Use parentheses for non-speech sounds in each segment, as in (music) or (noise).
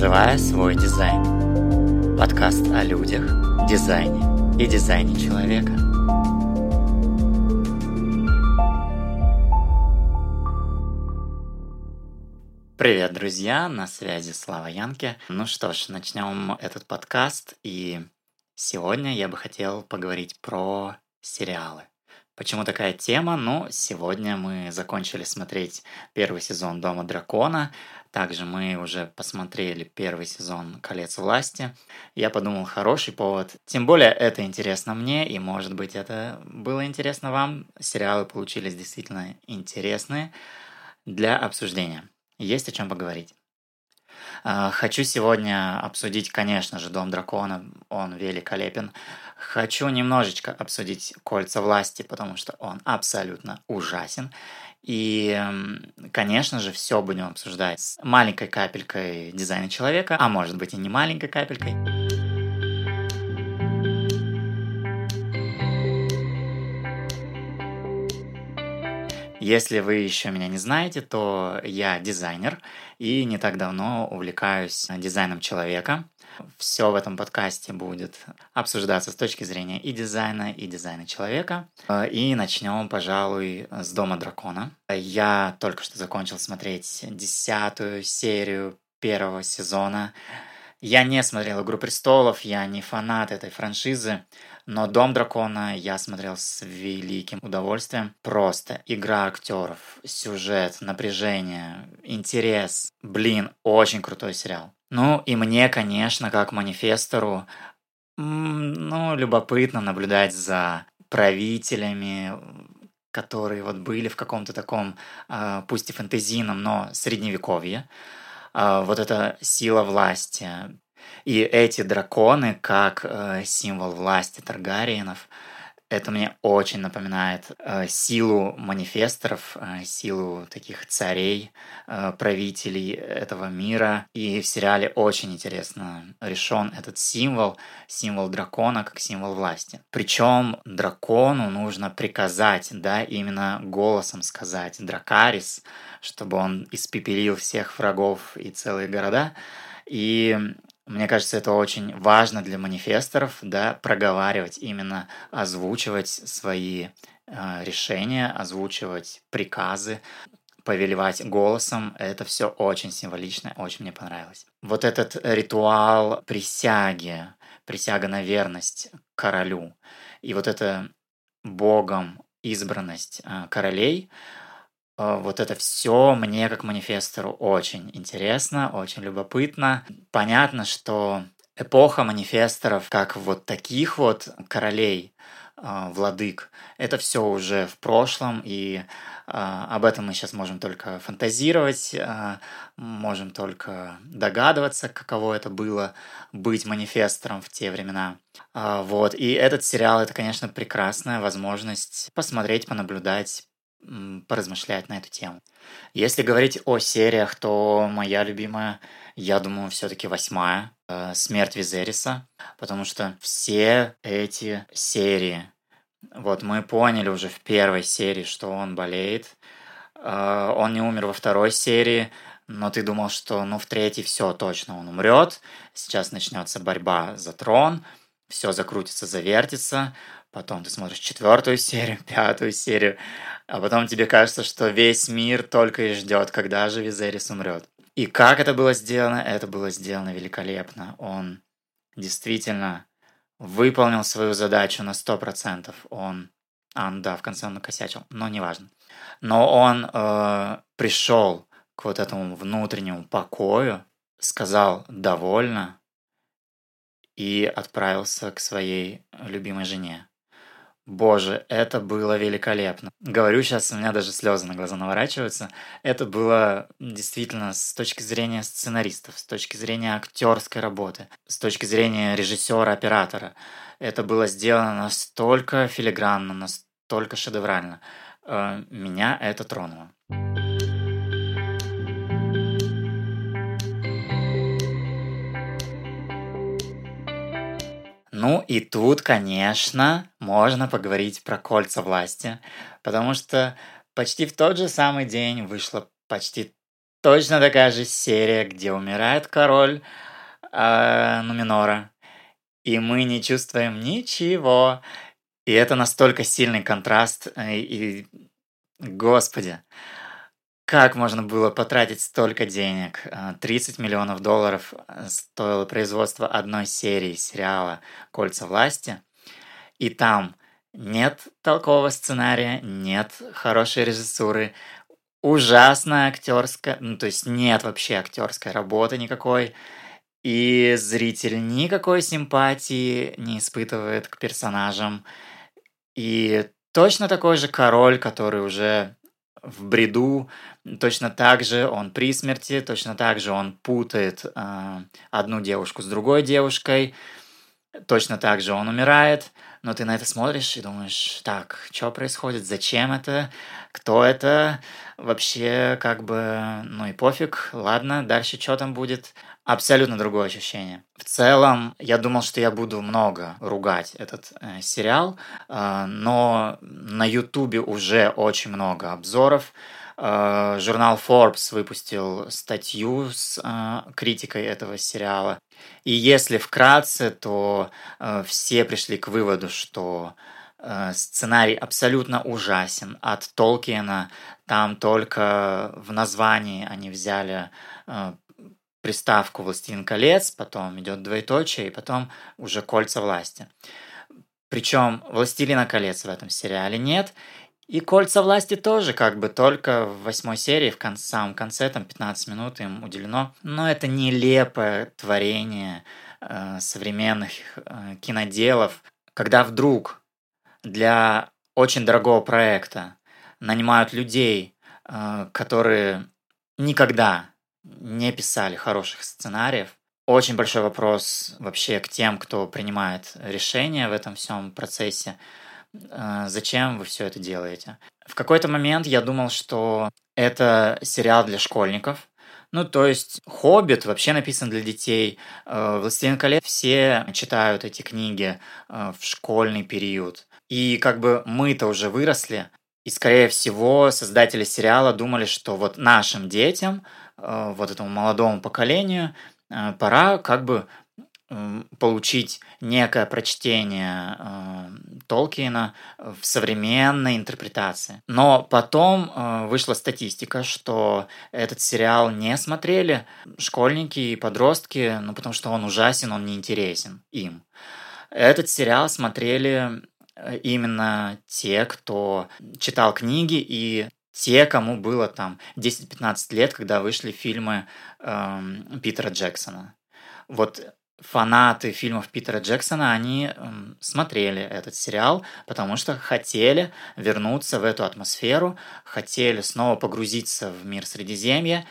Проживая свой дизайн. Подкаст о людях, дизайне и дизайне человека. Привет, друзья! На связи Слава Янки. Ну что ж, начнем этот подкаст. И сегодня я бы хотел поговорить про сериалы. Почему такая тема? Ну, сегодня мы закончили смотреть первый сезон Дома Дракона. Также мы уже посмотрели первый сезон Колец власти. Я подумал, хороший повод. Тем более это интересно мне, и может быть это было интересно вам. Сериалы получились действительно интересные для обсуждения. Есть о чем поговорить. А, хочу сегодня обсудить, конечно же, Дом дракона, он великолепен. Хочу немножечко обсудить Кольца власти, потому что он абсолютно ужасен. И, конечно же, все будем обсуждать с маленькой капелькой дизайна человека, а может быть и не маленькой капелькой. Если вы еще меня не знаете, то я дизайнер и не так давно увлекаюсь дизайном человека. Все в этом подкасте будет обсуждаться с точки зрения и дизайна, и дизайна человека. И начнем, пожалуй, с Дома дракона. Я только что закончил смотреть десятую серию первого сезона. Я не смотрел «Игру престолов», я не фанат этой франшизы, но «Дом дракона» я смотрел с великим удовольствием. Просто игра актеров, сюжет, напряжение, интерес. Блин, очень крутой сериал. Ну и мне, конечно, как манифестору, ну, любопытно наблюдать за правителями, которые вот были в каком-то таком, а, пусть и фэнтезийном, но средневековье. А, вот эта сила власти. И эти драконы, как э, символ власти Таргариенов, это мне очень напоминает э, силу манифесторов, э, силу таких царей, э, правителей этого мира. И в сериале очень интересно решен этот символ, символ дракона как символ власти. Причем дракону нужно приказать, да, именно голосом сказать «дракарис», чтобы он испепелил всех врагов и целые города. И мне кажется, это очень важно для манифесторов, да, проговаривать, именно озвучивать свои э, решения, озвучивать приказы, повелевать голосом. Это все очень символично, очень мне понравилось. Вот этот ритуал присяги, присяга на верность королю, и вот эта богом избранность э, королей, вот это все мне как манифестору очень интересно, очень любопытно. Понятно, что эпоха манифесторов, как вот таких вот королей, а, владык, это все уже в прошлом, и а, об этом мы сейчас можем только фантазировать, можем только догадываться, каково это было быть манифестором в те времена. Вот, и этот сериал это, конечно, прекрасная возможность посмотреть, понаблюдать, поразмышлять на эту тему. Если говорить о сериях, то моя любимая, я думаю, все-таки восьмая, э, «Смерть Визериса», потому что все эти серии, вот мы поняли уже в первой серии, что он болеет, э, он не умер во второй серии, но ты думал, что ну в третьей все точно он умрет, сейчас начнется борьба за трон, все закрутится, завертится, потом ты смотришь четвертую серию, (laughs) пятую серию, а потом тебе кажется, что весь мир только и ждет, когда же Визерис умрет. И как это было сделано? Это было сделано великолепно. Он действительно выполнил свою задачу на 100%. Он, а, да, в конце он накосячил, но неважно. Но он э, пришел к вот этому внутреннему покою, сказал «довольно» и отправился к своей любимой жене. Боже, это было великолепно. Говорю сейчас, у меня даже слезы на глаза наворачиваются. Это было действительно с точки зрения сценаристов, с точки зрения актерской работы, с точки зрения режиссера, оператора. Это было сделано настолько филигранно, настолько шедеврально. Э, меня это тронуло. Ну и тут, конечно, можно поговорить про кольца власти, потому что почти в тот же самый день вышло почти точно такая же серия, где умирает король э, Нуминора, и мы не чувствуем ничего. И это настолько сильный контраст, э, и, господи, как можно было потратить столько денег? 30 э, миллионов долларов э, стоило производство одной серии сериала «Кольца власти», и там нет толкового сценария, нет хорошей режиссуры, ужасная актерская, ну то есть нет вообще актерской работы никакой, и зритель никакой симпатии не испытывает к персонажам. И точно такой же король, который уже в бреду, точно так же он при смерти, точно так же он путает э, одну девушку с другой девушкой, точно так же он умирает, но ты на это смотришь и думаешь, так, что происходит, зачем это, кто это, вообще как бы, ну и пофиг, ладно, дальше что там будет. Абсолютно другое ощущение. В целом, я думал, что я буду много ругать этот э, сериал, э, но на Ютубе уже очень много обзоров. Э, журнал Forbes выпустил статью с э, критикой этого сериала. И если вкратце, то э, все пришли к выводу, что сценарий абсолютно ужасен. От Толкиена там только в названии они взяли приставку «Властелин колец», потом идет двоеточие, и потом уже «Кольца власти». Причем «Властелина колец» в этом сериале нет, и «Кольца власти» тоже как бы только в восьмой серии, в кон- самом конце, там 15 минут им уделено. Но это нелепое творение э, современных э, киноделов, когда вдруг для очень дорогого проекта нанимают людей, э, которые никогда не писали хороших сценариев. Очень большой вопрос вообще к тем, кто принимает решения в этом всем процессе. Э, зачем вы все это делаете? В какой-то момент я думал, что это сериал для школьников. Ну, то есть «Хоббит» вообще написан для детей. Э, «Властелин колец» все читают эти книги э, в школьный период. И как бы мы-то уже выросли, и, скорее всего, создатели сериала думали, что вот нашим детям вот этому молодому поколению пора как бы получить некое прочтение э, Толкиена в современной интерпретации. Но потом э, вышла статистика, что этот сериал не смотрели школьники и подростки, ну потому что он ужасен, он неинтересен им. Этот сериал смотрели именно те, кто читал книги и те, кому было там 10-15 лет, когда вышли фильмы эм, Питера Джексона. Вот фанаты фильмов Питера Джексона, они эм, смотрели этот сериал, потому что хотели вернуться в эту атмосферу, хотели снова погрузиться в мир Средиземья.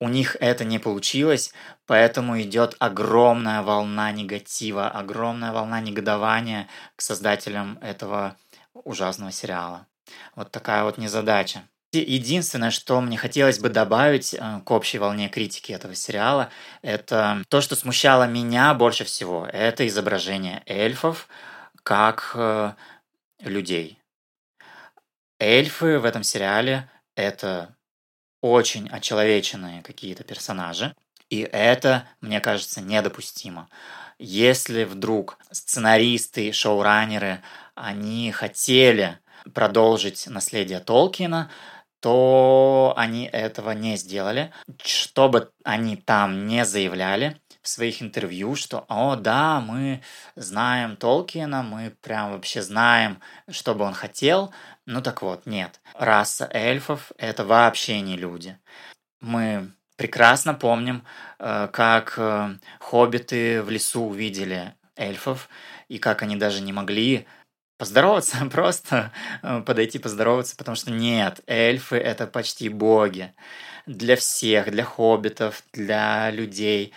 У них это не получилось, поэтому идет огромная волна негатива, огромная волна негодования к создателям этого ужасного сериала. Вот такая вот незадача. Единственное, что мне хотелось бы добавить э, к общей волне критики этого сериала, это то, что смущало меня больше всего. Это изображение эльфов как э, людей. Эльфы в этом сериале — это очень очеловеченные какие-то персонажи, и это, мне кажется, недопустимо. Если вдруг сценаристы, шоураннеры, они хотели продолжить наследие Толкина, то они этого не сделали. Что бы они там не заявляли в своих интервью, что «О, да, мы знаем Толкина, мы прям вообще знаем, что бы он хотел». Ну так вот, нет. Раса эльфов — это вообще не люди. Мы прекрасно помним, э, как э, хоббиты в лесу увидели эльфов, и как они даже не могли поздороваться, (laughs) просто э, подойти поздороваться, потому что нет, эльфы это почти боги. Для всех, для хоббитов, для людей.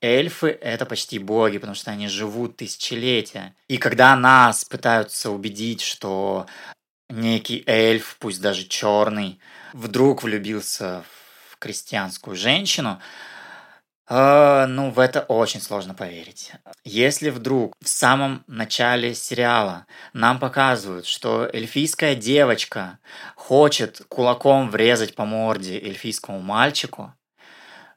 Эльфы — это почти боги, потому что они живут тысячелетия. И когда нас пытаются убедить, что некий эльф, пусть даже черный, вдруг влюбился в крестьянскую женщину, А, ну, в это очень сложно поверить. Если вдруг в самом начале сериала нам показывают, что эльфийская девочка хочет кулаком врезать по морде эльфийскому мальчику,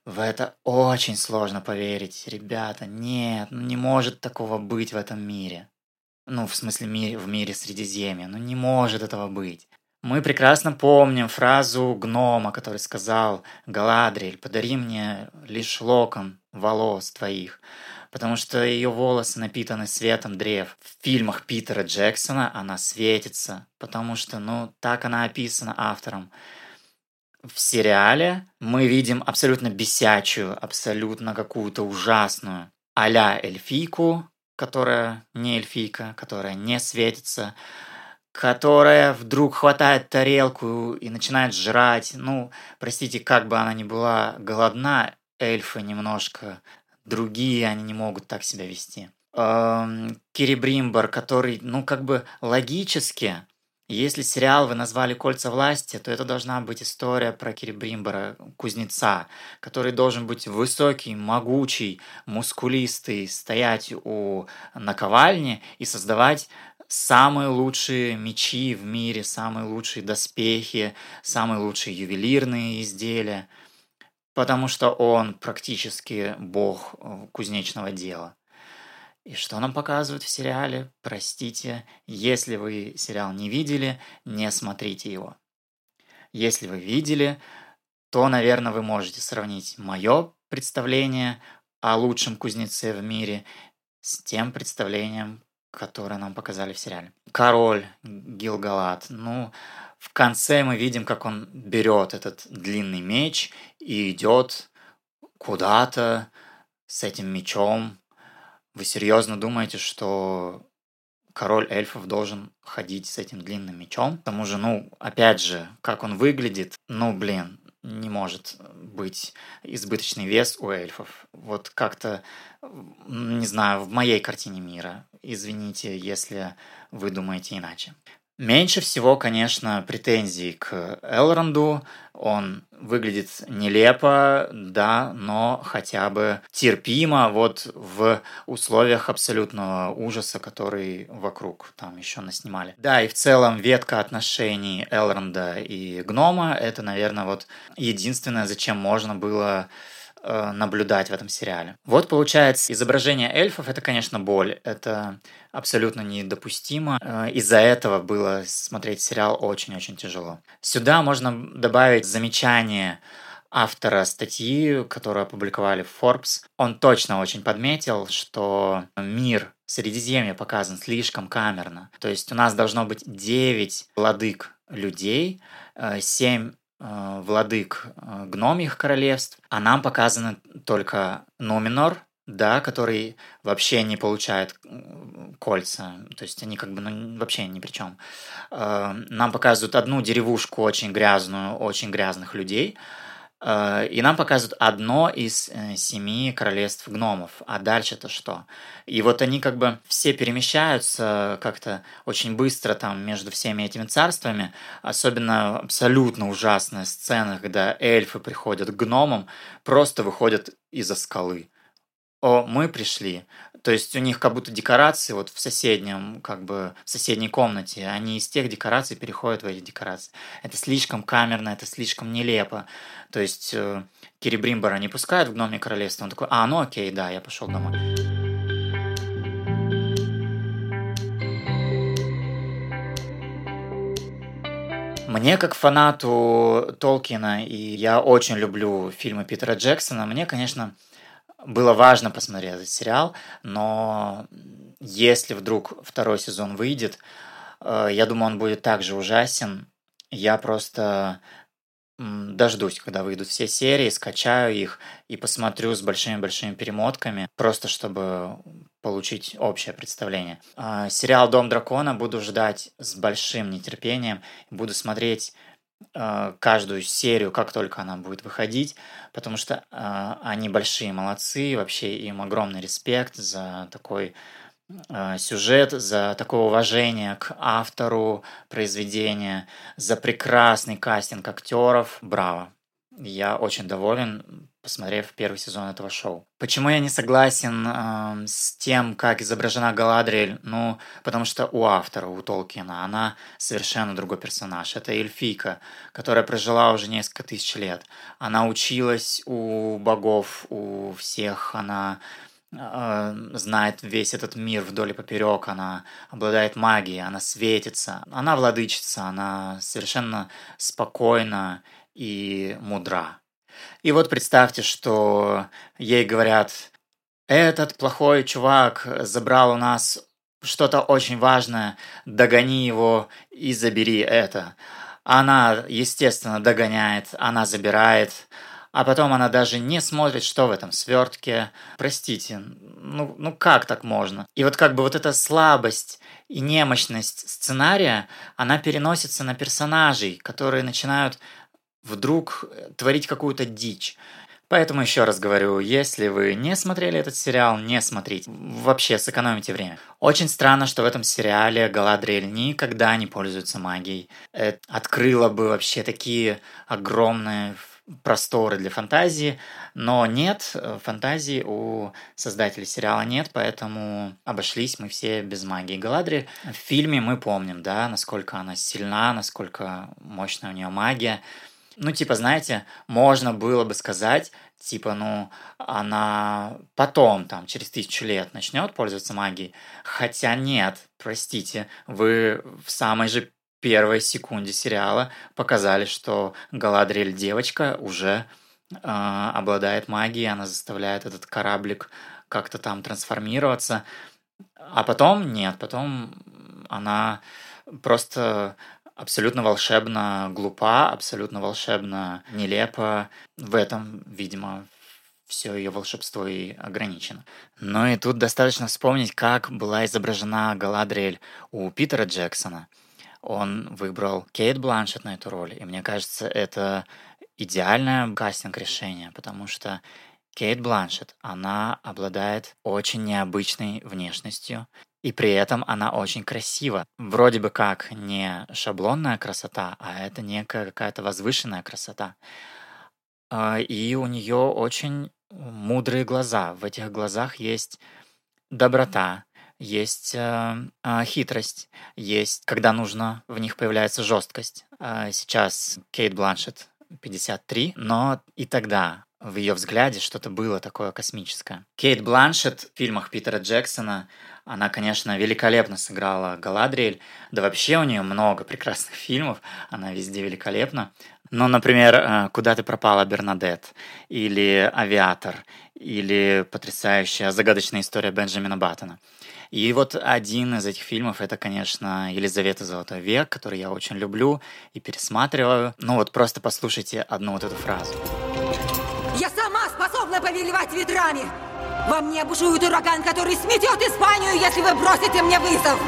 в это очень сложно поверить, ребята. Нет, ну не может такого быть в этом мире. Ну, в смысле, мире, в мире Средиземья. Ну, не может этого быть. Мы прекрасно помним фразу гнома, который сказал «Галадриэль, подари мне лишь локон волос твоих», потому что ее волосы напитаны светом древ. В фильмах Питера Джексона она светится, потому что, ну, так она описана автором. В сериале мы видим абсолютно бесячую, абсолютно какую-то ужасную а-ля эльфийку, которая не эльфийка, которая не светится, которая вдруг хватает тарелку и начинает жрать. Ну, простите, как бы она ни была голодна, эльфы немножко другие, они не могут так себя вести. Эм, Кирибримбар, который, ну, как бы логически, если сериал вы назвали «Кольца власти», то это должна быть история про Кирибримбара, кузнеца, который должен быть высокий, могучий, мускулистый, стоять у наковальни и создавать самые лучшие мечи в мире, самые лучшие доспехи, самые лучшие ювелирные изделия, потому что он практически бог э, кузнечного дела. И что нам показывают в сериале? Простите, если вы сериал не видели, не смотрите его. Если вы видели, то, наверное, вы можете сравнить мое представление о лучшем кузнеце в мире с тем представлением, которые нам показали в сериале. Король Гилгалат. Ну, в конце мы видим, как он берет этот длинный меч и идет куда-то с этим мечом. Вы серьезно думаете, что король эльфов должен ходить с этим длинным мечом? К тому же, ну, опять же, как он выглядит, ну, блин, не может быть избыточный вес у эльфов. Вот как-то, не знаю, в моей картине мира. Извините, если вы думаете иначе. Меньше всего, конечно, претензий к Элронду. Он выглядит нелепо, да, но хотя бы терпимо вот в условиях абсолютного ужаса, который вокруг там еще наснимали. Да, и в целом ветка отношений Элронда и Гнома — это, наверное, вот единственное, зачем можно было Э, наблюдать в этом сериале. Вот получается, изображение эльфов это, конечно, боль. Это абсолютно недопустимо. Э, из-за этого было смотреть сериал очень-очень тяжело. Сюда можно добавить замечание автора статьи, которую опубликовали в Forbes. Он точно очень подметил, что мир Средиземья показан слишком камерно. То есть у нас должно быть 9 владык людей, 7 э, владык э, гномьих королевств, а нам показаны только Нуминор, да, который вообще не получает кольца, то есть они как бы ну, вообще ни при чем. Э, нам показывают одну деревушку очень грязную, очень грязных людей, Э, и нам показывают одно из э, семи королевств гномов. А дальше-то что? И вот они как бы все перемещаются как-то очень быстро там между всеми этими царствами. Особенно абсолютно ужасная сцена, когда эльфы приходят к гномам, просто выходят из-за скалы. О, мы пришли. То есть у них как будто декорации вот в соседнем, как бы в соседней комнате, они из тех декораций переходят в эти декорации. Это слишком камерно, это слишком нелепо. То есть э, Кири Бримбора не пускают в гноме королевство, он такой, а, ну окей, да, я пошел домой. Мне, как фанату Толкина, и я очень люблю фильмы Питера Джексона, мне, конечно, было важно посмотреть этот сериал, но если вдруг второй сезон выйдет, э, я думаю, он будет также ужасен. Я просто дождусь, когда выйдут все серии, скачаю их и посмотрю с большими-большими перемотками, просто чтобы получить общее представление. А, сериал «Дом дракона» буду ждать с большим нетерпением, буду смотреть каждую серию, как только она будет выходить, потому что э, они большие молодцы, вообще им огромный респект за такой э, сюжет, за такое уважение к автору произведения, за прекрасный кастинг актеров. Браво! Я очень доволен, посмотрев первый сезон этого шоу. Почему я не согласен э, с тем, как изображена Галадриэль? Ну, потому что у автора, у Толкина, она совершенно другой персонаж. Это эльфийка, которая прожила уже несколько тысяч лет. Она училась у богов, у всех, она э, знает весь этот мир вдоль и поперек, она обладает магией, она светится, она владычица, она совершенно спокойна и мудра. И вот представьте, что ей говорят, этот плохой чувак забрал у нас что-то очень важное, догони его и забери это. Она, естественно, догоняет, она забирает, а потом она даже не смотрит, что в этом свертке. Простите, ну, ну как так можно? И вот как бы вот эта слабость и немощность сценария, она переносится на персонажей, которые начинают вдруг э, творить какую-то дичь. Поэтому еще раз говорю, если вы не смотрели этот сериал, не смотрите. Вообще сэкономите время. Очень странно, что в этом сериале Галадриэль никогда не пользуется магией. Это открыло бы вообще такие огромные просторы для фантазии, но нет, э, фантазии у создателей сериала нет, поэтому обошлись мы все без магии Галадри. В фильме мы помним, да, насколько она сильна, насколько мощная у нее магия. Ну, типа, знаете, можно было бы сказать, типа, ну, она потом, там, через тысячу лет начнет пользоваться магией. Хотя нет, простите, вы в самой же первой секунде сериала показали, что Галадриэль девочка уже э, обладает магией, она заставляет этот кораблик как-то там трансформироваться. А потом нет, потом она просто абсолютно волшебно глупа, абсолютно волшебно нелепо. В этом, видимо, все ее волшебство и ограничено. Но и тут достаточно вспомнить, как была изображена Галадриэль у Питера Джексона. Он выбрал Кейт Бланшет на эту роль, и мне кажется, это идеальное кастинг-решение, потому что Кейт Бланшет, она обладает очень необычной внешностью, и при этом она очень красива. Вроде бы как не шаблонная красота, а это некая какая-то возвышенная красота. А, и у нее очень мудрые глаза. В этих глазах есть доброта, есть э, э, хитрость, есть, когда нужно, в них появляется жесткость. Э, сейчас Кейт Бланшет 53, но и тогда в ее взгляде что-то было такое космическое. Кейт Бланшет в фильмах Питера Джексона, она, конечно, великолепно сыграла Галадриэль, да вообще у нее много прекрасных (laughs) фильмов, она везде великолепна. Ну, например, э, «Куда ты пропала, Бернадет», или «Авиатор», или потрясающая загадочная история Бенджамина Баттона. И вот один из этих фильмов это, конечно, Елизавета Золотой век, который я очень люблю и пересматриваю. Ну вот просто послушайте одну вот эту фразу. Я сама способна повелевать ветрами. Во мне бушует ураган, который сметет Испанию, если вы бросите мне вызов.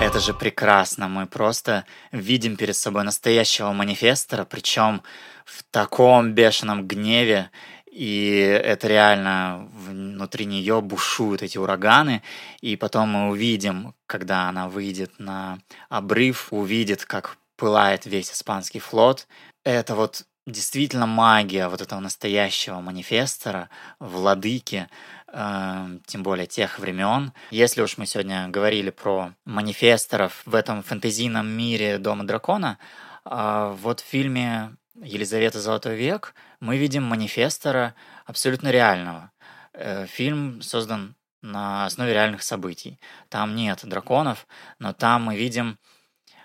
Это же прекрасно. Мы просто видим перед собой настоящего манифестора, причем в таком бешеном гневе. И это реально внутри нее бушуют эти ураганы. И потом мы увидим, когда она выйдет на обрыв, увидит, как пылает весь испанский флот. Это вот действительно магия вот этого настоящего манифестора, владыки, э, тем более тех времен. Если уж мы сегодня говорили про манифесторов в этом фэнтезийном мире Дома Дракона, э, вот в фильме Елизавета Золотой век мы видим манифестора абсолютно реального. Э, фильм создан на основе реальных событий. Там нет драконов, но там мы видим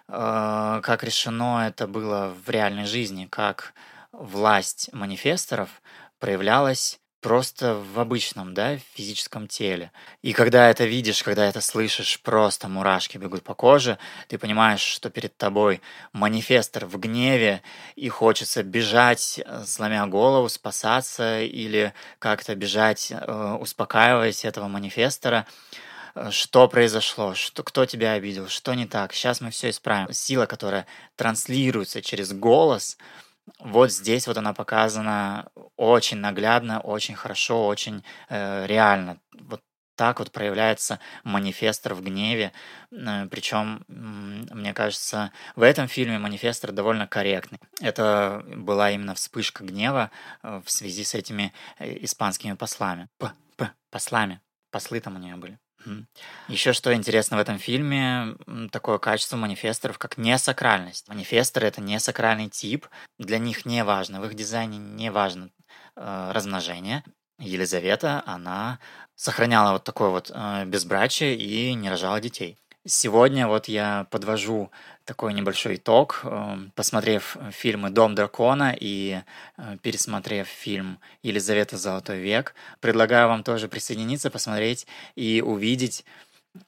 как решено это было в реальной жизни, как власть манифесторов проявлялась просто в обычном, да, физическом теле. И когда это видишь, когда это слышишь, просто мурашки бегут по коже, ты понимаешь, что перед тобой манифестор в гневе, и хочется бежать, э, сломя голову, спасаться, или как-то бежать, э, успокаиваясь этого манифестора, Э, что произошло, что, кто тебя обидел, что не так. Сейчас мы все исправим. Сила, которая транслируется через голос, вот здесь вот она показана очень наглядно, очень хорошо, очень э, реально. Вот так вот проявляется манифестор в гневе. Э, Причем, мне кажется, в этом фильме манифестор довольно корректный. Это была именно вспышка гнева э, в связи с этими э, испанскими послами. П, п, послами. Послы там у нее были. Еще что интересно в этом фильме, такое качество манифесторов, как несакральность. Манифесторы — это не сакральный тип, для них не важно, в их дизайне не важно э, размножение. Елизавета, она сохраняла вот такое вот э, безбрачие и не рожала детей. Сегодня вот я подвожу такой небольшой итог, э, посмотрев фильмы «Дом дракона» и э, пересмотрев фильм «Елизавета. Золотой век». Предлагаю вам тоже присоединиться, посмотреть и увидеть,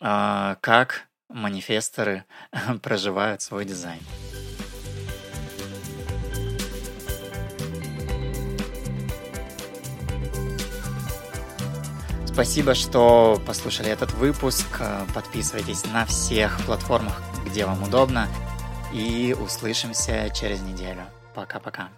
э, как манифесторы (laughs) проживают свой дизайн. Спасибо, что послушали этот выпуск. Подписывайтесь на всех платформах, где вам удобно. И услышимся через неделю. Пока-пока.